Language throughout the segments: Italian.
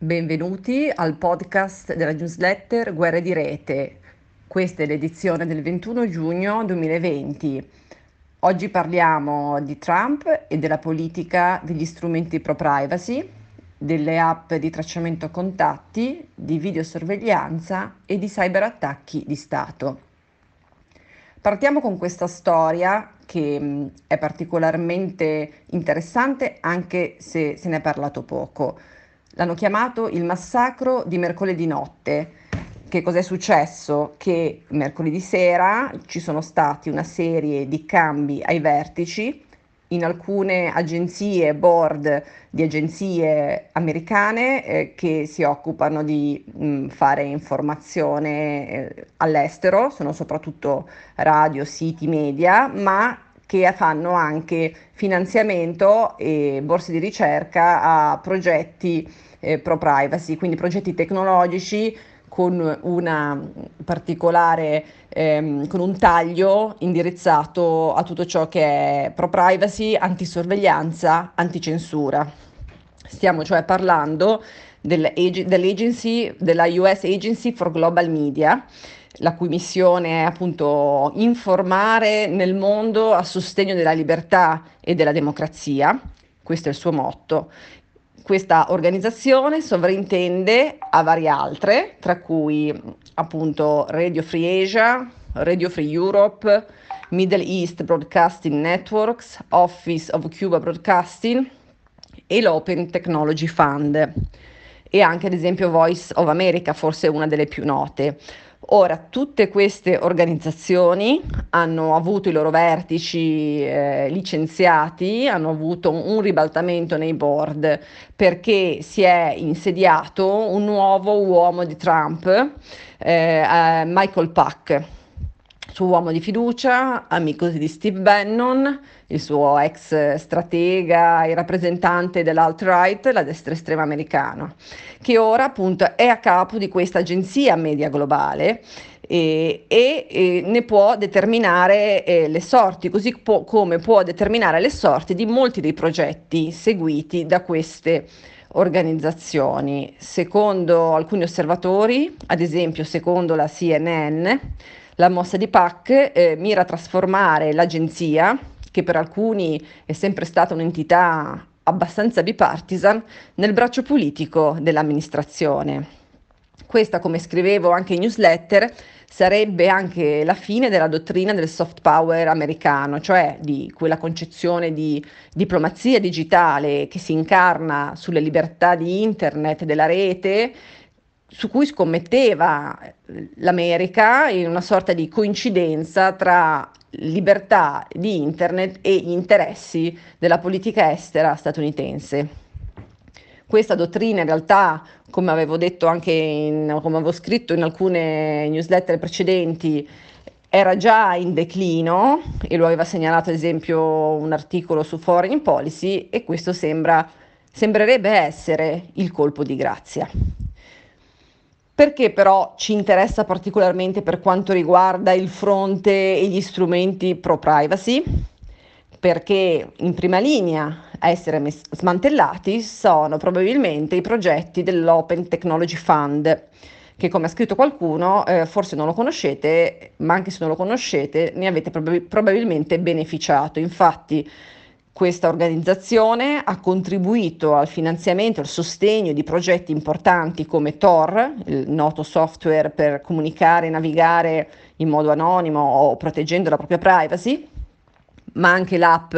Benvenuti al podcast della newsletter Guerre di Rete. Questa è l'edizione del 21 giugno 2020. Oggi parliamo di Trump e della politica degli strumenti pro privacy, delle app di tracciamento contatti, di videosorveglianza e di cyberattacchi di Stato. Partiamo con questa storia che è particolarmente interessante anche se se ne è parlato poco. L'hanno chiamato il massacro di mercoledì notte. Che cos'è successo? Che mercoledì sera ci sono stati una serie di cambi ai vertici in alcune agenzie, board di agenzie americane eh, che si occupano di mh, fare informazione eh, all'estero, sono soprattutto radio, siti, media, ma che fanno anche finanziamento e borse di ricerca a progetti eh, pro privacy, quindi progetti tecnologici con una particolare ehm, con un taglio indirizzato a tutto ciò che è pro privacy, antisorveglianza, anticensura. Stiamo cioè parlando dell'agency, della US Agency for Global Media, la cui missione è appunto informare nel mondo a sostegno della libertà e della democrazia, questo è il suo motto, questa organizzazione sovrintende a varie altre, tra cui appunto Radio Free Asia, Radio Free Europe, Middle East Broadcasting Networks, Office of Cuba Broadcasting e l'Open Technology Fund. E anche ad esempio Voice of America, forse una delle più note. Ora, tutte queste organizzazioni hanno avuto i loro vertici eh, licenziati, hanno avuto un ribaltamento nei board perché si è insediato un nuovo uomo di Trump, eh, eh, Michael Pack suo uomo di fiducia, amico di Steve Bannon, il suo ex stratega e rappresentante dell'alt-right, la destra estrema americana, che ora appunto è a capo di questa agenzia media globale e, e, e ne può determinare eh, le sorti, così po- come può determinare le sorti di molti dei progetti seguiti da queste organizzazioni. Secondo alcuni osservatori, ad esempio secondo la CNN, la mossa di PAC eh, mira a trasformare l'agenzia, che per alcuni è sempre stata un'entità abbastanza bipartisan, nel braccio politico dell'amministrazione. Questa, come scrivevo anche in newsletter, sarebbe anche la fine della dottrina del soft power americano, cioè di quella concezione di diplomazia digitale che si incarna sulle libertà di internet della rete su cui scommetteva l'America in una sorta di coincidenza tra libertà di internet e gli interessi della politica estera statunitense. Questa dottrina in realtà, come avevo detto anche in, come avevo scritto in alcune newsletter precedenti, era già in declino e lo aveva segnalato ad esempio un articolo su Foreign Policy e questo sembra, sembrerebbe essere il colpo di grazia. Perché però ci interessa particolarmente per quanto riguarda il fronte e gli strumenti pro privacy? Perché in prima linea a essere mes- smantellati sono probabilmente i progetti dell'Open Technology Fund, che come ha scritto qualcuno, eh, forse non lo conoscete, ma anche se non lo conoscete ne avete prob- probabilmente beneficiato. Infatti questa organizzazione ha contribuito al finanziamento e al sostegno di progetti importanti come Tor, il noto software per comunicare e navigare in modo anonimo o proteggendo la propria privacy, ma anche l'app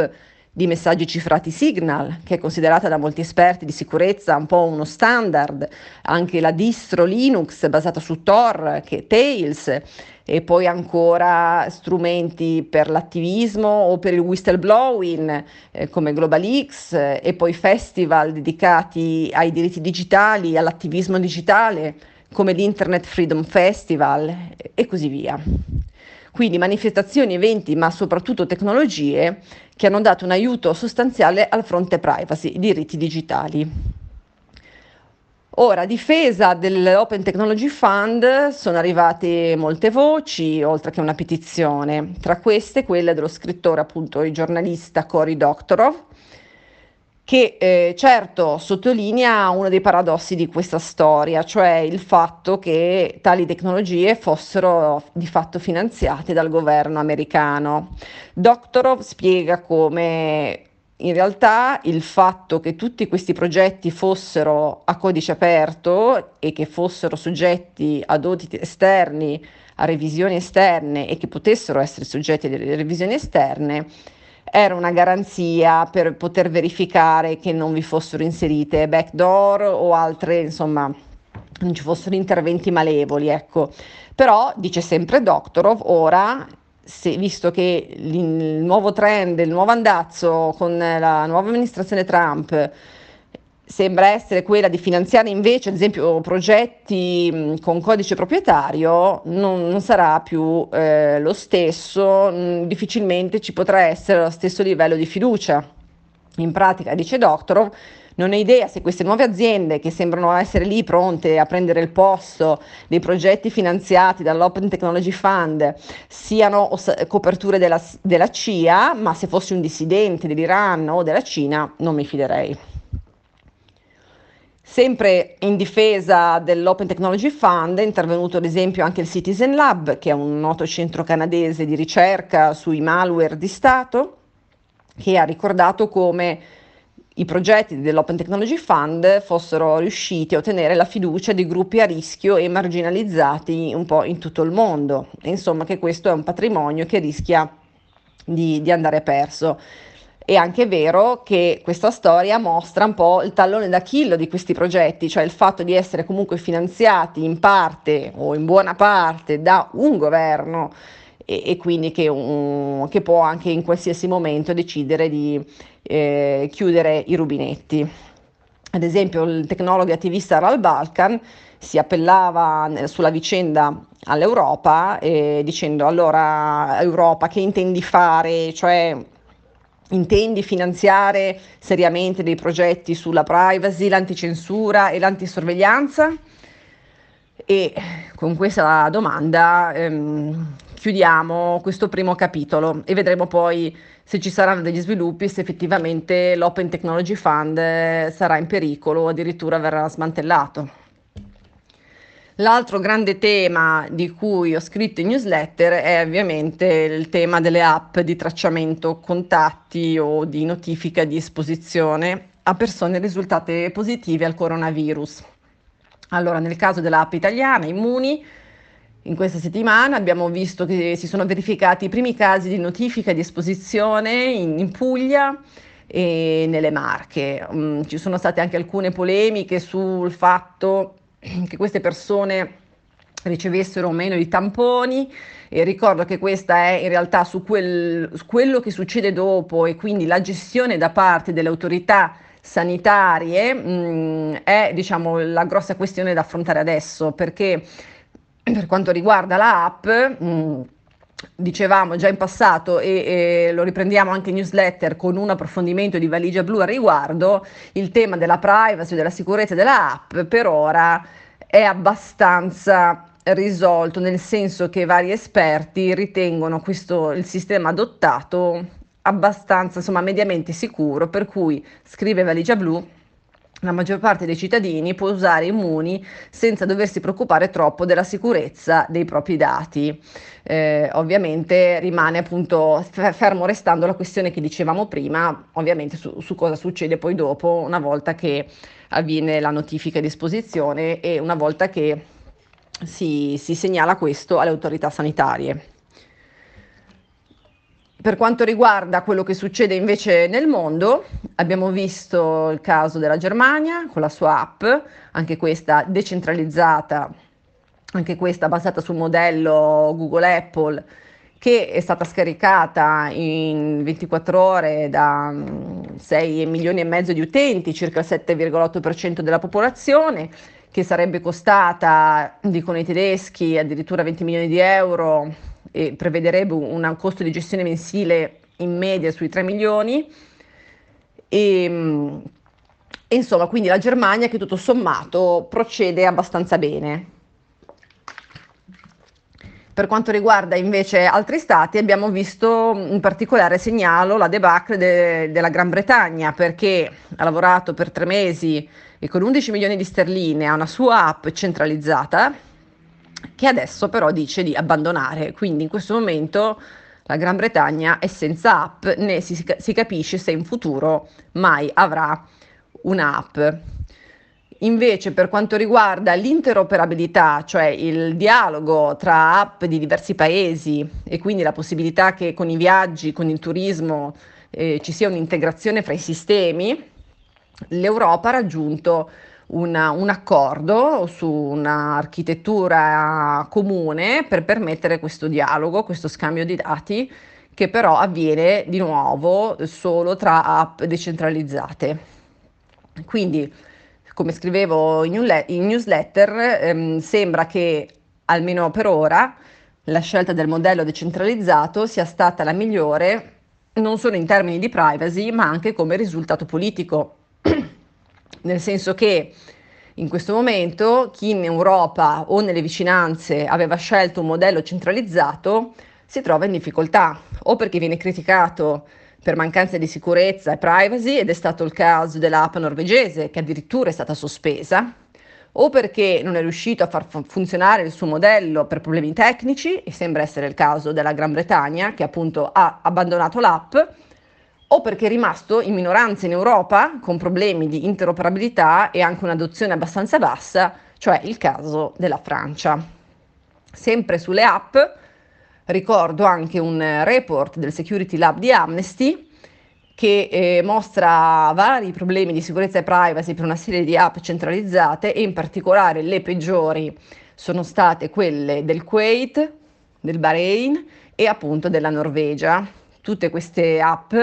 di messaggi cifrati Signal, che è considerata da molti esperti di sicurezza un po' uno standard, anche la distro Linux basata su Tor, che è Tails, e poi ancora strumenti per l'attivismo o per il whistleblowing eh, come GlobalX eh, e poi festival dedicati ai diritti digitali, all'attivismo digitale come l'Internet Freedom Festival e così via. Quindi manifestazioni, eventi, ma soprattutto tecnologie che hanno dato un aiuto sostanziale al fronte privacy, diritti digitali. Ora, a difesa dell'Open Technology Fund sono arrivate molte voci, oltre che una petizione, tra queste quelle dello scrittore, appunto, il giornalista Cory Doctorow, che eh, certo sottolinea uno dei paradossi di questa storia, cioè il fatto che tali tecnologie fossero di fatto finanziate dal governo americano. Doktorov spiega come in realtà il fatto che tutti questi progetti fossero a codice aperto e che fossero soggetti ad audit esterni, a revisioni esterne e che potessero essere soggetti a revisioni esterne, era una garanzia per poter verificare che non vi fossero inserite backdoor o altre, insomma, non ci fossero interventi malevoli, ecco. Però, dice sempre Doktorov, ora, se, visto che il nuovo trend, il nuovo andazzo con la nuova amministrazione Trump sembra essere quella di finanziare invece, ad esempio, progetti con codice proprietario, non, non sarà più eh, lo stesso, difficilmente ci potrà essere lo stesso livello di fiducia. In pratica, dice Doctorov, non ho idea se queste nuove aziende che sembrano essere lì pronte a prendere il posto dei progetti finanziati dall'Open Technology Fund siano coperture della, della CIA, ma se fossi un dissidente dell'Iran o della Cina non mi fiderei. Sempre in difesa dell'Open Technology Fund è intervenuto ad esempio anche il Citizen Lab, che è un noto centro canadese di ricerca sui malware di Stato, che ha ricordato come i progetti dell'Open Technology Fund fossero riusciti a ottenere la fiducia di gruppi a rischio e marginalizzati un po' in tutto il mondo. insomma che questo è un patrimonio che rischia di, di andare perso. È anche vero che questa storia mostra un po' il tallone d'Achillo di questi progetti, cioè il fatto di essere comunque finanziati in parte o in buona parte da un governo e, e quindi che, un, che, può anche in qualsiasi momento decidere di eh, chiudere i rubinetti. Ad esempio il tecnologo attivista Ral Balkan si appellava sulla vicenda all'Europa eh, dicendo allora Europa che intendi fare? Cioè Intendi finanziare seriamente dei progetti sulla privacy, l'anticensura e l'antisorveglianza? E con questa domanda ehm, chiudiamo questo primo capitolo e vedremo poi se ci saranno degli sviluppi, se effettivamente l'Open Technology Fund eh, sarà in pericolo o addirittura verrà smantellato. L'altro grande tema di cui ho scritto in newsletter è ovviamente il tema delle app di tracciamento contatti o di notifica di esposizione a persone risultate positive al coronavirus. Allora, nel caso dell'app italiana Immuni, in questa settimana abbiamo visto che si sono verificati i primi casi di notifica di esposizione in, in Puglia e nelle Marche. Um, ci sono state anche alcune polemiche sul fatto che queste persone ricevessero meno i tamponi e ricordo che questa è in realtà su, quel, su quello che succede dopo e quindi la gestione da parte delle autorità sanitarie mh, mm, è diciamo la grossa questione da affrontare adesso perché per quanto riguarda la app mh, mm, dicevamo già in passato e, e, lo riprendiamo anche in newsletter con un approfondimento di valigia blu a riguardo, il tema della privacy, della sicurezza della app per ora è abbastanza risolto, nel senso che vari esperti ritengono questo, il sistema adottato abbastanza, insomma, mediamente sicuro, per cui scrive valigia blu la maggior parte dei cittadini può usare Immuni senza doversi preoccupare troppo della sicurezza dei propri dati. Eh, ovviamente rimane appunto fermo restando la questione che dicevamo prima, ovviamente su, su, cosa succede poi dopo, una volta che avviene la notifica di esposizione e una volta che si, si segnala questo alle autorità sanitarie. Per quanto riguarda quello che succede invece nel mondo, abbiamo visto il caso della Germania con la sua app, anche questa decentralizzata, anche questa basata sul modello Google Apple, che è stata scaricata in 24 ore da 6 mm, milioni e mezzo di utenti, circa il 7,8% della popolazione, che sarebbe costata, dicono i tedeschi, addirittura 20 milioni di euro e prevederebbe un costo di gestione mensile in media sui 3 milioni. E, e insomma, quindi la Germania che tutto sommato procede abbastanza bene. Per quanto riguarda invece altri stati, abbiamo visto in particolare segnalo la debacle de- della Gran Bretagna perché ha lavorato per tre mesi e con 11 milioni di sterline a una sua app centralizzata che adesso però dice di abbandonare. Quindi in questo momento la Gran Bretagna è senza app né si, si capisce se in futuro mai avrà un'app. Invece per quanto riguarda l'interoperabilità, cioè il dialogo tra app di diversi paesi e quindi la possibilità che con i viaggi, con il turismo eh, ci sia un'integrazione fra i sistemi, l'Europa ha raggiunto una, un accordo su un'architettura comune per permettere questo dialogo, questo scambio di dati che però avviene di nuovo solo tra app decentralizzate. Quindi, come scrivevo in, newsletter, ehm, sembra che almeno per ora la scelta del modello decentralizzato sia stata la migliore non solo in termini di privacy, ma anche come risultato politico nel senso che in questo momento chi in Europa o nelle vicinanze aveva scelto un modello centralizzato si trova in difficoltà o perché viene criticato per mancanza di sicurezza e privacy ed è stato il caso dell'app norvegese che addirittura è stata sospesa o perché non è riuscito a far funzionare il suo modello per problemi tecnici e sembra essere il caso della Gran Bretagna che appunto ha abbandonato l'app o perché è rimasto in minoranza in Europa con problemi di interoperabilità e anche un'adozione abbastanza bassa, cioè il caso della Francia. Sempre sulle app, ricordo anche un report del Security Lab di Amnesty che eh, mostra vari problemi di sicurezza e privacy per una serie di app centralizzate e in particolare le peggiori sono state quelle del Kuwait, del Bahrain e appunto della Norvegia. Tutte queste app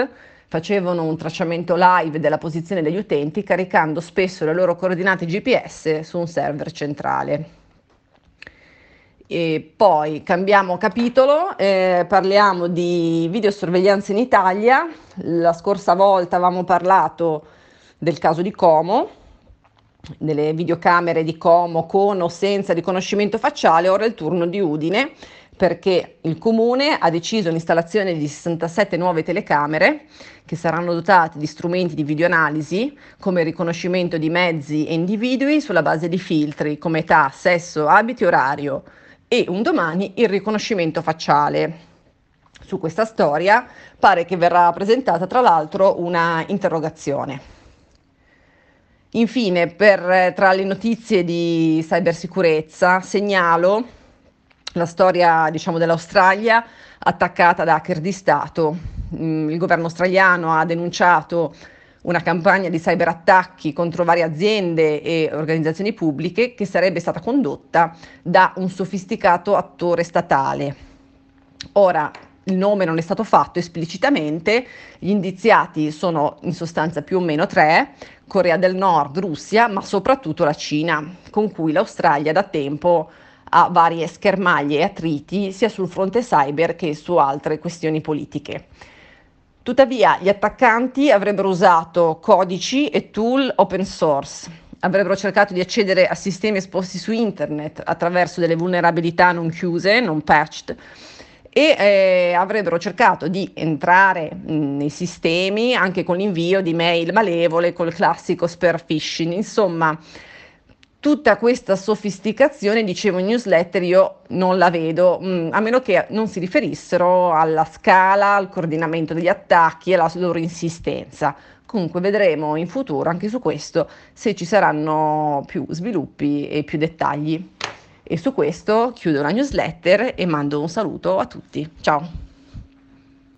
facevano un tracciamento live della posizione degli utenti caricando spesso le loro coordinate GPS su un server centrale. E poi cambiamo capitolo, eh, parliamo di videosorveglianza in Italia. La scorsa volta avevamo parlato del caso di Como, delle videocamere di Como con o senza riconoscimento facciale, ora è il turno di Udine perché il comune ha deciso l'installazione di 67 nuove telecamere che saranno dotate di strumenti di videoanalisi come riconoscimento di mezzi e individui sulla base di filtri come età, sesso, abiti, orario e un domani il riconoscimento facciale. Su questa storia pare che verrà presentata tra l'altro una interrogazione. Infine, per, tra le notizie di cybersicurezza, segnalo la storia diciamo, dell'Australia attaccata da hacker di Stato. Mm, il governo australiano ha denunciato una campagna di cyberattacchi contro varie aziende e organizzazioni pubbliche che sarebbe stata condotta da un sofisticato attore statale. Ora, il nome non è stato fatto esplicitamente, gli indiziati sono in sostanza più o meno tre, Corea del Nord, Russia, ma soprattutto la Cina, con cui l'Australia da tempo a varie schermaglie e attriti sia sul fronte cyber che su altre questioni politiche. Tuttavia gli attaccanti avrebbero usato codici e tool open source, avrebbero cercato di accedere a sistemi esposti su internet attraverso delle vulnerabilità non chiuse, non patched, e eh, avrebbero cercato di entrare mh, nei sistemi anche con l'invio di mail malevole col classico spear phishing. Insomma, tutta questa sofisticazione, dicevo in newsletter, io non la vedo, mh, mm, a meno che non si riferissero alla scala, al coordinamento degli attacchi e alla loro insistenza. Comunque vedremo in futuro anche su questo se ci saranno più sviluppi e più dettagli. E su questo chiudo la newsletter e mando un saluto a tutti. Ciao!